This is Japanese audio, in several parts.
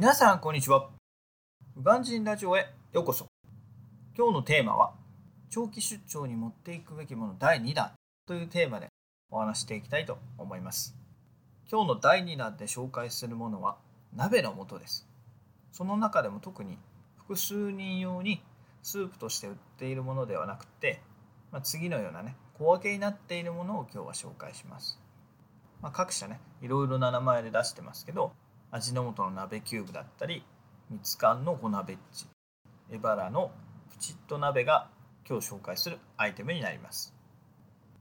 皆さんこんにちは。ウガンジンラジオへようこそ。今日のテーマは長期出張に持っていくべきもの第2弾というテーマでお話していきたいと思います。今日の第2弾で紹介するものは鍋の素です。その中でも特に複数人用にスープとして売っているものではなくて、まあ、次のようなね小分けになっているものを今日は紹介します。まあ、各社ねいろいろな名前で出してますけど味の素の鍋キューブだったりみつかんの粉ベッジエバラのプチッと鍋が今日紹介するアイテムになります。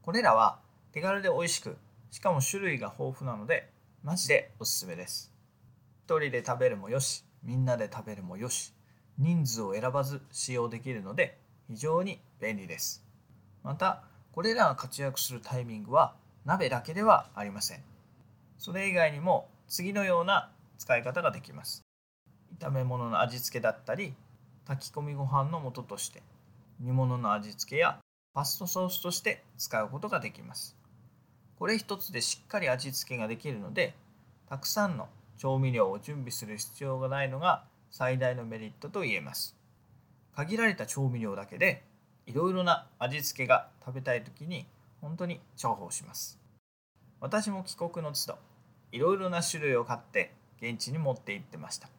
これらは手軽で美味しくしかも種類が豊富なのでマジでおすすめです。一人で食べるもよしみんなで食べるもよし人数を選ばず使用できるので非常に便利です。またこれらが活躍するタイミングは鍋だけではありません。それ以外にも次のような使い方ができます。炒め物の味付けだったり炊き込みご飯の素として煮物の味付けやパストソースとして使うことができます。これ一つでしっかり味付けができるのでたくさんの調味料を準備する必要がないのが最大のメリットと言えます。限られた調味料だけでいろいろな味付けが食べたい時に本当に重宝します。私も帰国の都度いろいろな種類を買って現地に持って行ってました。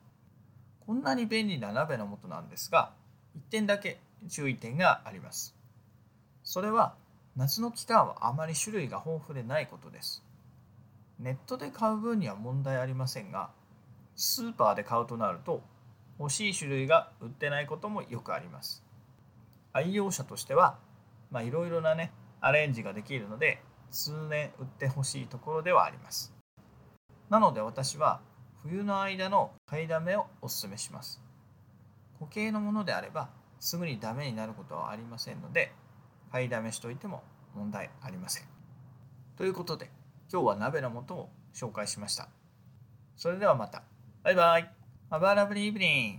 こんなに便利な鍋の素なんですが1点だけ注意点があります。それは夏の期間はあまり種類が豊富でないことです。ネットで買う分には問題ありませんがスーパーで買うとなると欲しい種類が売ってないこともよくあります。愛用者としてはいろいろなねアレンジができるので通年売ってほしいところではあります。なので私は冬の間の買いだめをおすすめします。固形のものであればすぐにダメになることはありませんので買いだめしといても問題ありません。ということで今日は鍋の素を紹介しました。それではまた。バイバイ。Have a lovely evening